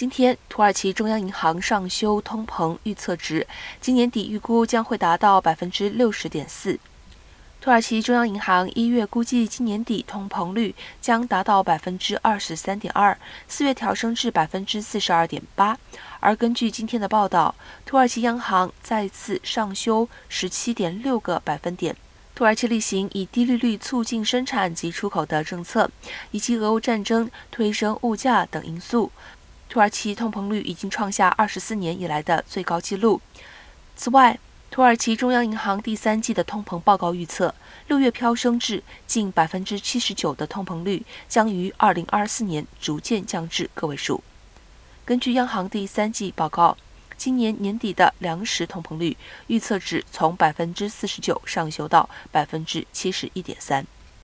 今天，土耳其中央银行上修通膨预测值，今年底预估将会达到百分之六十点四。土耳其中央银行一月估计今年底通膨率将达到百分之二十三点二，四月调升至百分之四十二点八。而根据今天的报道，土耳其央行再次上修十七点六个百分点。土耳其例行以低利率促进生产及出口的政策，以及俄乌战争推升物价等因素，土耳其通膨率已经创下二十四年以来的最高纪录。此外，土耳其中央银行第三季的通膨报告预测，六月飙升至近百分之七十九的通膨率将于二零二四年逐渐降至个位数。根据央行第三季报告，今年年底的粮食通膨率预测值从百分之四十九上修到百分之七十一点三。